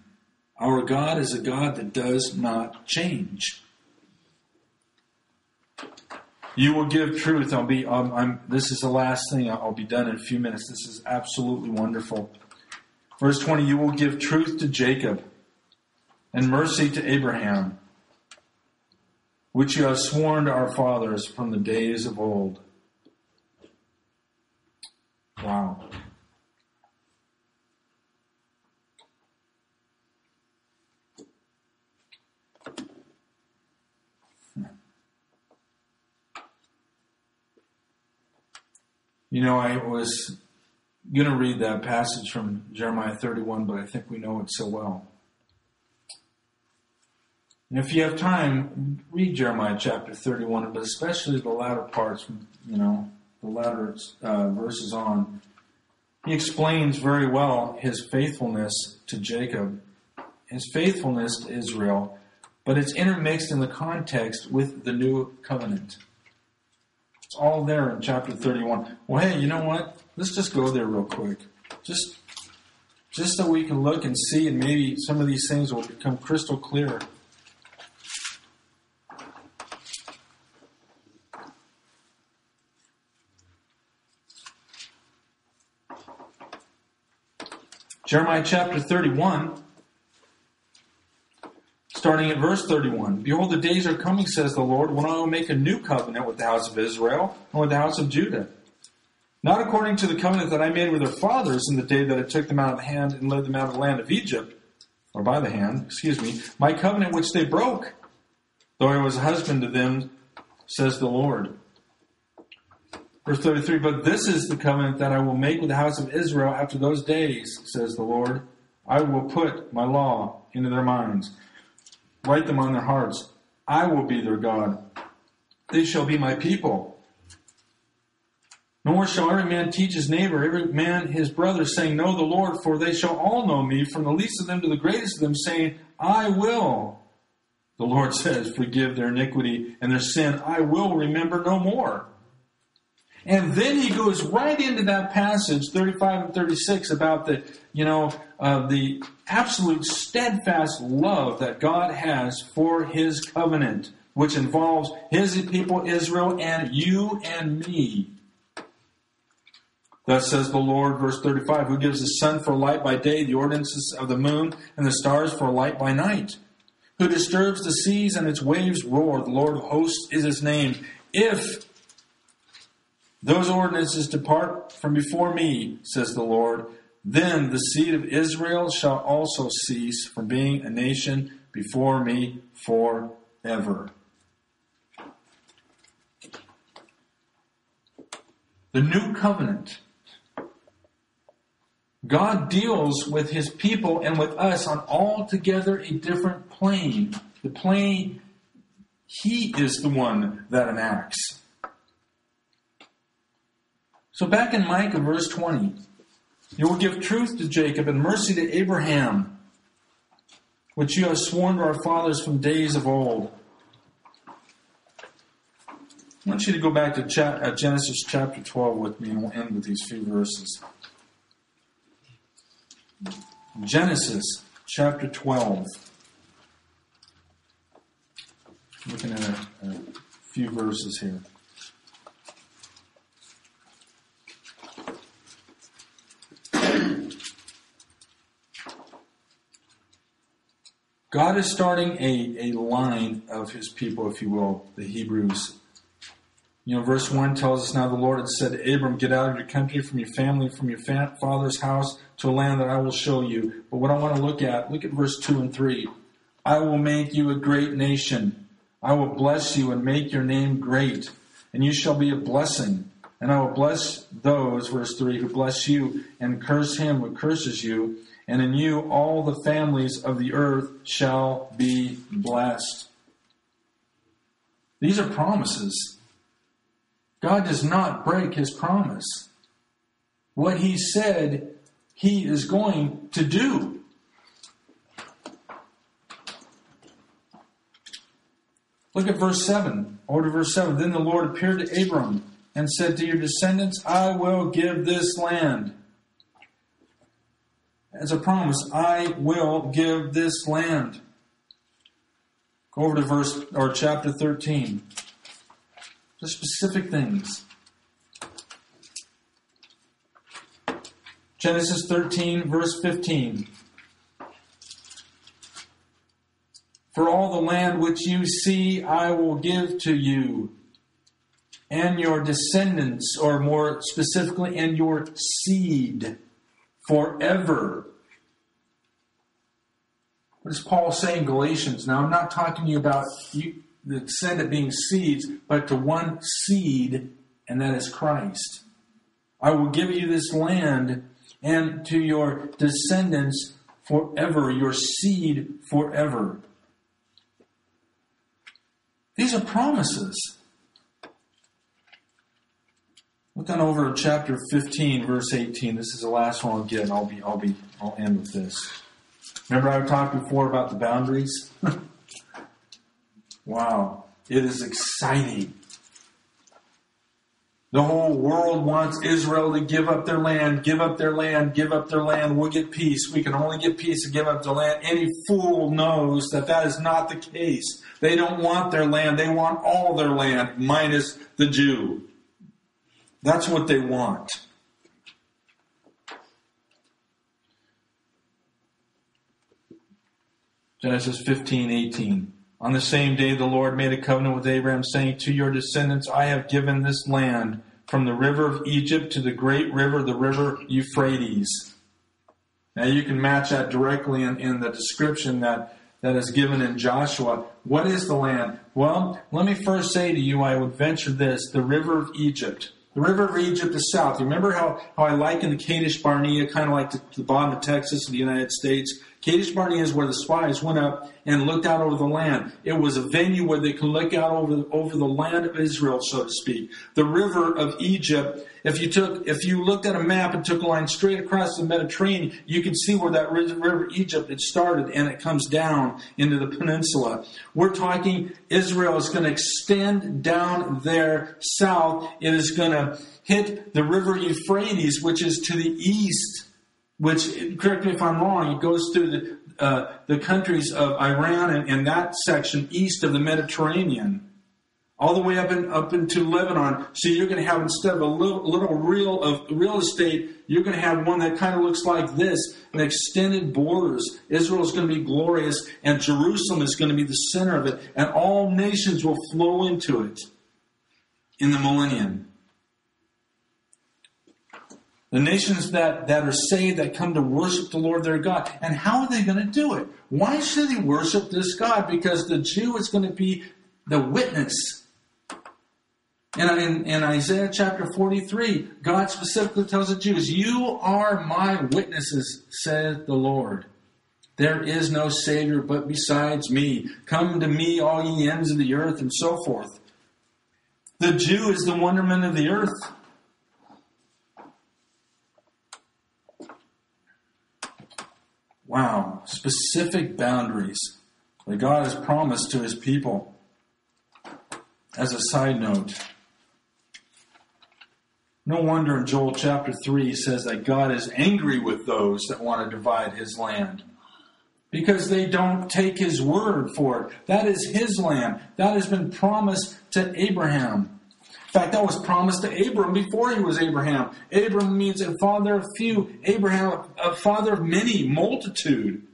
Our God is a God that does not change. You will give truth. I'll be. I'm. This is the last thing. I'll be done in a few minutes. This is absolutely wonderful. Verse twenty. You will give truth to Jacob, and mercy to Abraham, which you have sworn to our fathers from the days of old. Wow. You know, I was going to read that passage from Jeremiah 31, but I think we know it so well. And if you have time, read Jeremiah chapter 31, but especially the latter parts, you know, the latter uh, verses on. He explains very well his faithfulness to Jacob, his faithfulness to Israel, but it's intermixed in the context with the new covenant. It's all there in chapter 31. Well, hey, you know what? Let's just go there real quick. Just just so we can look and see and maybe some of these things will become crystal clear. Jeremiah chapter 31 starting at verse 31. Behold, the days are coming, says the Lord, when I will make a new covenant with the house of Israel and with the house of Judah. Not according to the covenant that I made with their fathers in the day that I took them out of the hand and led them out of the land of Egypt, or by the hand, excuse me, my covenant which they broke, though I was a husband to them, says the Lord. Verse 33, but this is the covenant that I will make with the house of Israel after those days, says the Lord. I will put my law into their minds Write them on their hearts. I will be their God. They shall be my people. Nor shall every man teach his neighbor, every man his brother, saying, Know the Lord, for they shall all know me, from the least of them to the greatest of them, saying, I will. The Lord says, Forgive their iniquity and their sin. I will remember no more. And then he goes right into that passage, 35 and 36, about the, you know, uh, the absolute steadfast love that God has for his covenant, which involves his people Israel and you and me. Thus says the Lord, verse 35, who gives the sun for light by day, the ordinances of the moon, and the stars for light by night. Who disturbs the seas and its waves roar. The Lord of hosts is his name. If those ordinances depart from before me, says the Lord, then the seed of Israel shall also cease from being a nation before me forever. The new covenant. God deals with his people and with us on altogether a different plane. The plane, he is the one that enacts. So back in Micah, verse 20. You will give truth to Jacob and mercy to Abraham, which you have sworn to our fathers from days of old. I want you to go back to uh, Genesis chapter 12 with me, and we'll end with these few verses. Genesis chapter 12. Looking at a, a few verses here. God is starting a, a line of his people, if you will, the Hebrews. You know, verse 1 tells us now the Lord had said to Abram, Get out of your country, from your family, from your fa- father's house, to a land that I will show you. But what I want to look at, look at verse 2 and 3. I will make you a great nation. I will bless you and make your name great, and you shall be a blessing. And I will bless those, verse 3, who bless you, and curse him who curses you and in you all the families of the earth shall be blessed. These are promises. God does not break his promise. What he said, he is going to do. Look at verse 7. Over to verse 7. Then the Lord appeared to Abram and said to your descendants, I will give this land. As a promise, I will give this land. Go over to verse or chapter 13. The specific things. Genesis 13, verse 15. For all the land which you see, I will give to you and your descendants, or more specifically, and your seed forever. What is Paul saying in Galatians? Now, I'm not talking to you about you, the descendant being seeds, but to one seed, and that is Christ. I will give you this land and to your descendants forever, your seed forever. These are promises. Look on over chapter 15, verse 18. This is the last one get. I'll be, I'll be, I'll end with this. Remember I talked before about the boundaries? wow. It is exciting. The whole world wants Israel to give up their land, give up their land, give up their land. We'll get peace. We can only get peace to give up the land. Any fool knows that that is not the case. They don't want their land. They want all their land, minus the Jew. That's what they want. Genesis 15, 18. On the same day, the Lord made a covenant with Abraham, saying, To your descendants I have given this land, from the river of Egypt to the great river, the river Euphrates. Now you can match that directly in, in the description that, that is given in Joshua. What is the land? Well, let me first say to you, I would venture this the river of Egypt. The river of Egypt is south. You remember how, how I liken the Kadesh Barnea, kind of like the, the bottom of Texas in the United States? Kadesh Barnea is where the spies went up and looked out over the land. It was a venue where they could look out over, over the land of Israel, so to speak. The river of Egypt, if you took, if you looked at a map and took a line straight across the Mediterranean, you could see where that river Egypt had started and it comes down into the peninsula. We're talking Israel is going to extend down there south. It is going to hit the river Euphrates, which is to the east which, correct me if I'm wrong, it goes through the, uh, the countries of Iran and, and, that section east of the Mediterranean, all the way up in, up into Lebanon. So you're going to have instead of a little, little reel of real estate, you're going to have one that kind of looks like this, an extended borders. Israel is going to be glorious, and Jerusalem is going to be the center of it, and all nations will flow into it in the millennium. The nations that, that are saved, that come to worship the Lord their God. And how are they going to do it? Why should they worship this God? Because the Jew is going to be the witness. And in, in Isaiah chapter 43, God specifically tells the Jews, You are my witnesses, said the Lord. There is no Savior but besides me. Come to me, all ye ends of the earth, and so forth. The Jew is the wonderment of the earth. Wow, specific boundaries that God has promised to his people. As a side note, no wonder in Joel chapter 3 he says that God is angry with those that want to divide his land because they don't take his word for it. That is his land. That has been promised to Abraham. In fact, that was promised to Abram before he was Abraham. Abram means a father of few, Abraham, a father of many, multitude.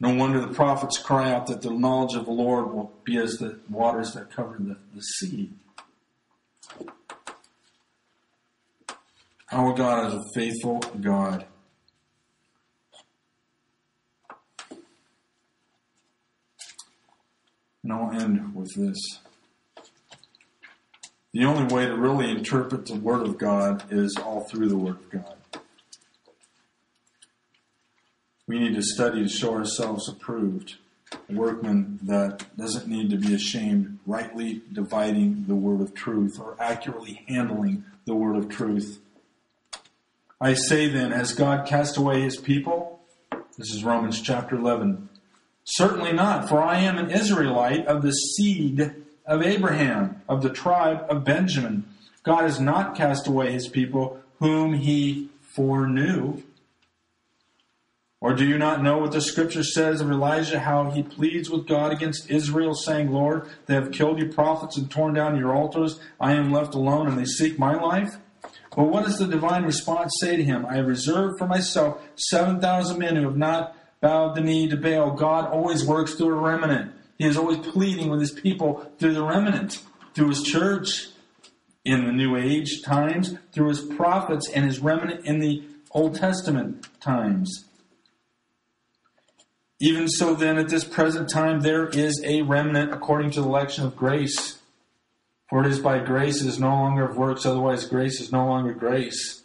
No wonder the prophets cry out that the knowledge of the Lord will be as the waters that cover the, the sea. Our God is a faithful God. And I'll end with this. The only way to really interpret the Word of God is all through the Word of God. We need to study to show ourselves approved. a workman that doesn't need to be ashamed, rightly dividing the word of truth or accurately handling the word of truth. I say then, has God cast away his people? This is Romans chapter 11. Certainly not, for I am an Israelite of the seed of Abraham, of the tribe of Benjamin. God has not cast away his people whom he foreknew. Or do you not know what the scripture says of Elijah, how he pleads with God against Israel, saying, Lord, they have killed your prophets and torn down your altars. I am left alone and they seek my life? But what does the divine response say to him? I have reserved for myself 7,000 men who have not bowed the knee to Baal. God always works through a remnant. He is always pleading with his people through the remnant, through his church in the New Age times, through his prophets and his remnant in the Old Testament times. Even so, then, at this present time, there is a remnant according to the election of grace. For it is by grace, it is no longer of works, otherwise, grace is no longer grace.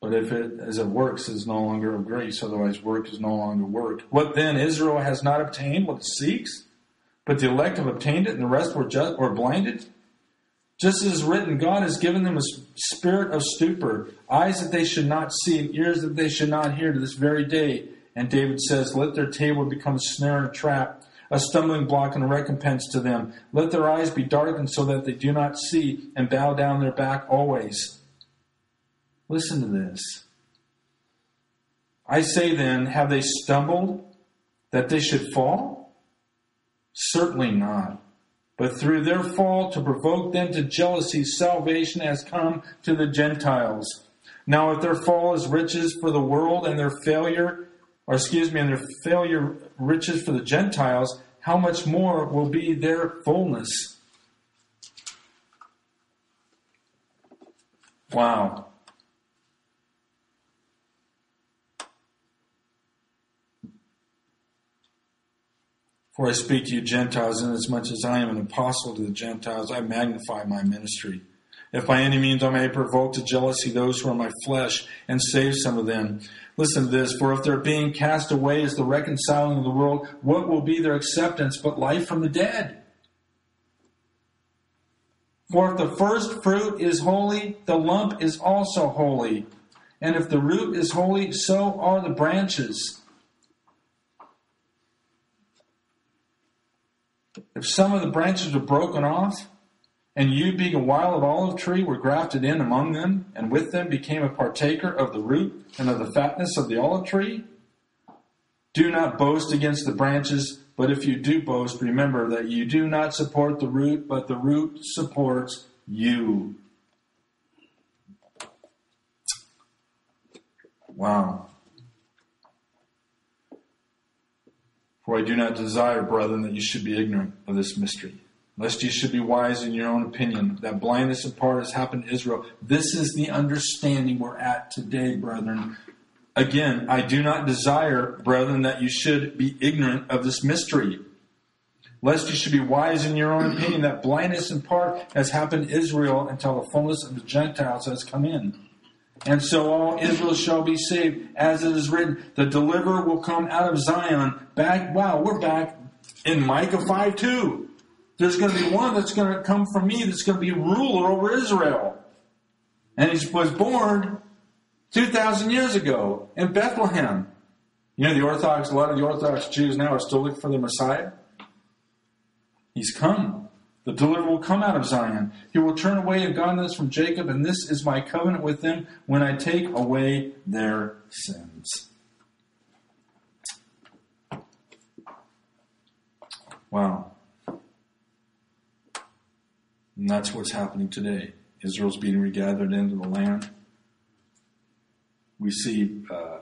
But if it is of works, it is no longer of grace, otherwise, work is no longer work. What then? Israel has not obtained what it seeks, but the elect have obtained it, and the rest were, were blinded. Just as written, God has given them a spirit of stupor, eyes that they should not see, and ears that they should not hear to this very day. And David says, Let their table become a snare and a trap, a stumbling block and a recompense to them. Let their eyes be darkened so that they do not see, and bow down their back always. Listen to this. I say then, have they stumbled that they should fall? Certainly not. But through their fall, to provoke them to jealousy, salvation has come to the Gentiles. Now, if their fall is riches for the world and their failure or excuse me, and their failure riches for the Gentiles, how much more will be their fullness? Wow. For I speak to you Gentiles, inasmuch as I am an apostle to the Gentiles, I magnify my ministry. If by any means I may provoke to jealousy those who are my flesh and save some of them. Listen to this. For if their being cast away is the reconciling of the world, what will be their acceptance but life from the dead? For if the first fruit is holy, the lump is also holy. And if the root is holy, so are the branches. If some of the branches are broken off, and you, being a wild olive tree, were grafted in among them, and with them became a partaker of the root and of the fatness of the olive tree? Do not boast against the branches, but if you do boast, remember that you do not support the root, but the root supports you. Wow. For I do not desire, brethren, that you should be ignorant of this mystery lest you should be wise in your own opinion. That blindness in part has happened to Israel. This is the understanding we're at today, brethren. Again, I do not desire, brethren, that you should be ignorant of this mystery. Lest you should be wise in your own opinion, that blindness in part has happened to Israel until the fullness of the Gentiles has come in. And so all Israel shall be saved, as it is written, the deliverer will come out of Zion. Back, wow, we're back in Micah 5 2. There's going to be one that's going to come from me that's going to be ruler over Israel. And he was born 2,000 years ago in Bethlehem. You know, the Orthodox, a lot of the Orthodox Jews now are still looking for the Messiah. He's come. The deliverer will come out of Zion. He will turn away ungodliness from Jacob, and this is my covenant with them when I take away their sins. Wow. And that's what's happening today. Israel's being regathered into the land. We see uh,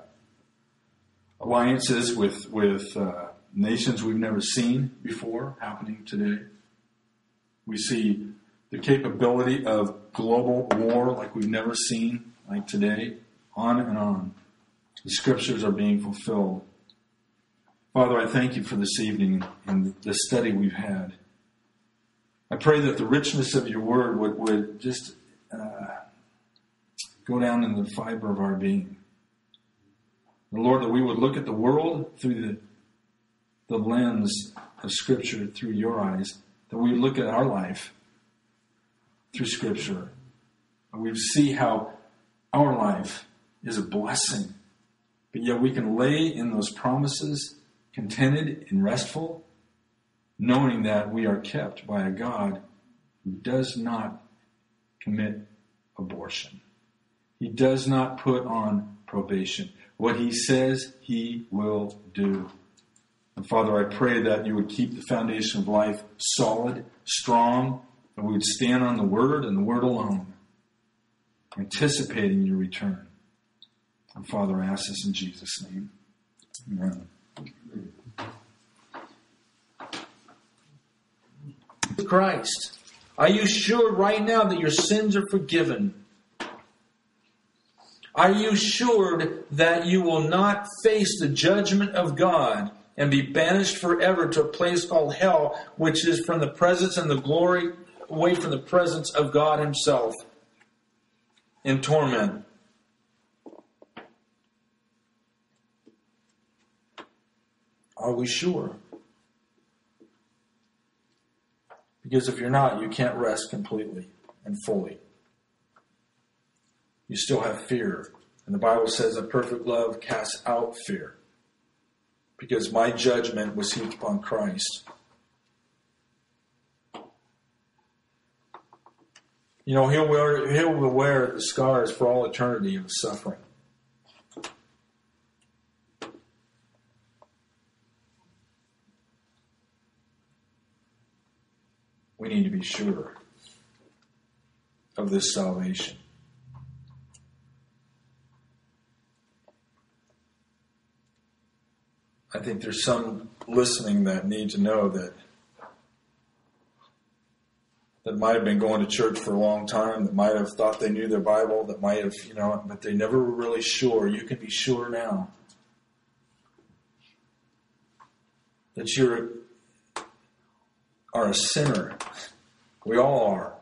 alliances with with uh, nations we've never seen before happening today. We see the capability of global war like we've never seen like today. On and on. The scriptures are being fulfilled. Father, I thank you for this evening and the study we've had. I pray that the richness of your word would, would just uh, go down in the fiber of our being. And Lord, that we would look at the world through the the lens of Scripture through your eyes, that we look at our life through Scripture. And we see how our life is a blessing. But yet we can lay in those promises contented and restful, knowing that we are kept by a God who does not commit abortion. He does not put on probation. What he says, he will do. And Father, I pray that you would keep the foundation of life solid, strong, and we would stand on the Word and the Word alone, anticipating your return. And Father, I ask this in Jesus' name. Amen. Christ. Are you sure right now that your sins are forgiven? Are you sure that you will not face the judgment of God and be banished forever to a place called hell, which is from the presence and the glory away from the presence of God Himself in torment? Are we sure? Because if you're not, you can't rest completely and fully. You still have fear. And the Bible says that perfect love casts out fear. Because my judgment was heaped upon Christ. You know, he'll wear, he'll wear the scars for all eternity of suffering. We need to be sure of this salvation. I think there's some listening that need to know that that might have been going to church for a long time, that might have thought they knew their Bible, that might have, you know, but they never were really sure. You can be sure now that you're are a sinner. We all are.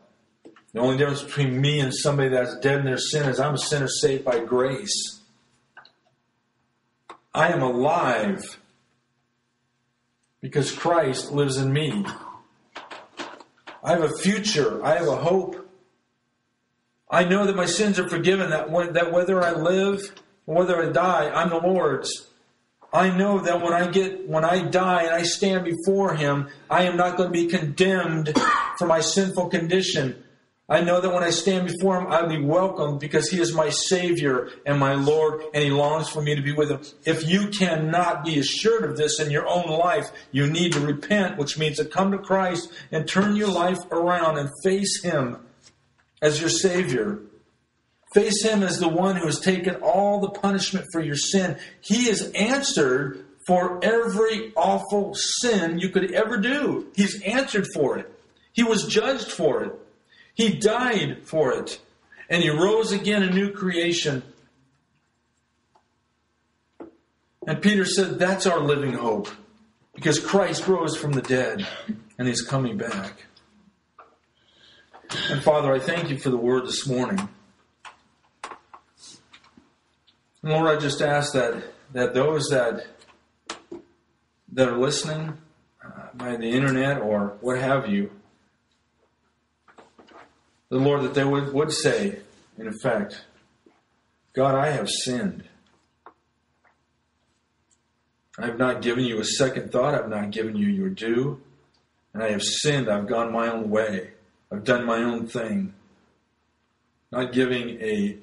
The only difference between me and somebody that's dead in their sin is I'm a sinner saved by grace. I am alive because Christ lives in me. I have a future. I have a hope. I know that my sins are forgiven, that, when, that whether I live or whether I die, I'm the Lord's. I know that when I get when I die and I stand before him, I am not going to be condemned for my sinful condition. I know that when I stand before him, I'll be welcomed because he is my Savior and my Lord, and he longs for me to be with him. If you cannot be assured of this in your own life, you need to repent, which means to come to Christ and turn your life around and face him as your Savior. Face him as the one who has taken all the punishment for your sin. He has answered for every awful sin you could ever do. He's answered for it. He was judged for it. He died for it. And he rose again a new creation. And Peter said, That's our living hope. Because Christ rose from the dead and he's coming back. And Father, I thank you for the word this morning. Lord, I just ask that that those that that are listening uh, by the internet or what have you, the Lord, that they would, would say, in effect, God, I have sinned. I have not given you a second thought. I've not given you your due. And I have sinned. I've gone my own way. I've done my own thing. Not giving a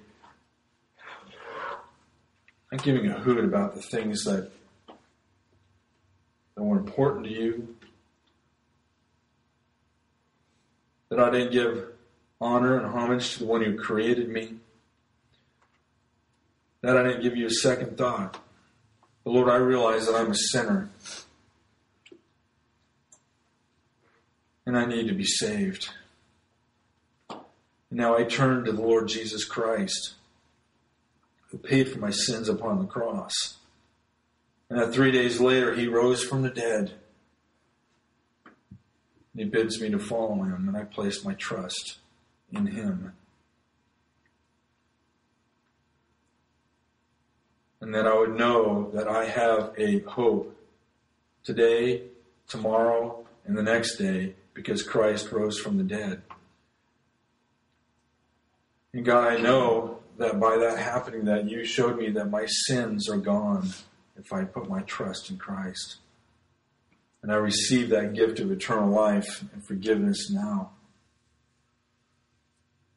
not giving a hoot about the things that, that were important to you. That I didn't give honor and homage to the one who created me. That I didn't give you a second thought. But Lord, I realize that I'm a sinner. And I need to be saved. And now I turn to the Lord Jesus Christ who paid for my sins upon the cross. And that three days later, he rose from the dead. And he bids me to follow him, and I place my trust in him. And that I would know that I have a hope today, tomorrow, and the next day because Christ rose from the dead. And God, I know that by that happening that you showed me that my sins are gone if I put my trust in Christ. And I receive that gift of eternal life and forgiveness now.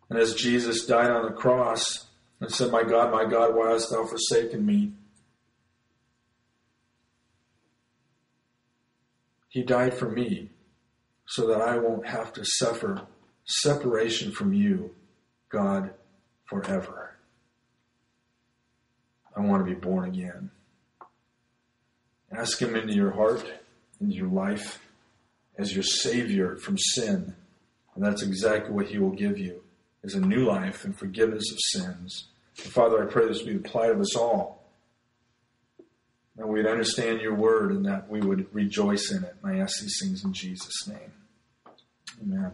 And as Jesus died on the cross and said, My God, my God, why hast thou forsaken me? He died for me so that I won't have to suffer separation from you, God, forever. I want to be born again. Ask Him into your heart, into your life, as your Savior from sin. And that's exactly what He will give you, is a new life and forgiveness of sins. And Father, I pray this be the plight of us all. That we'd understand your word and that we would rejoice in it. And I ask these things in Jesus' name. Amen.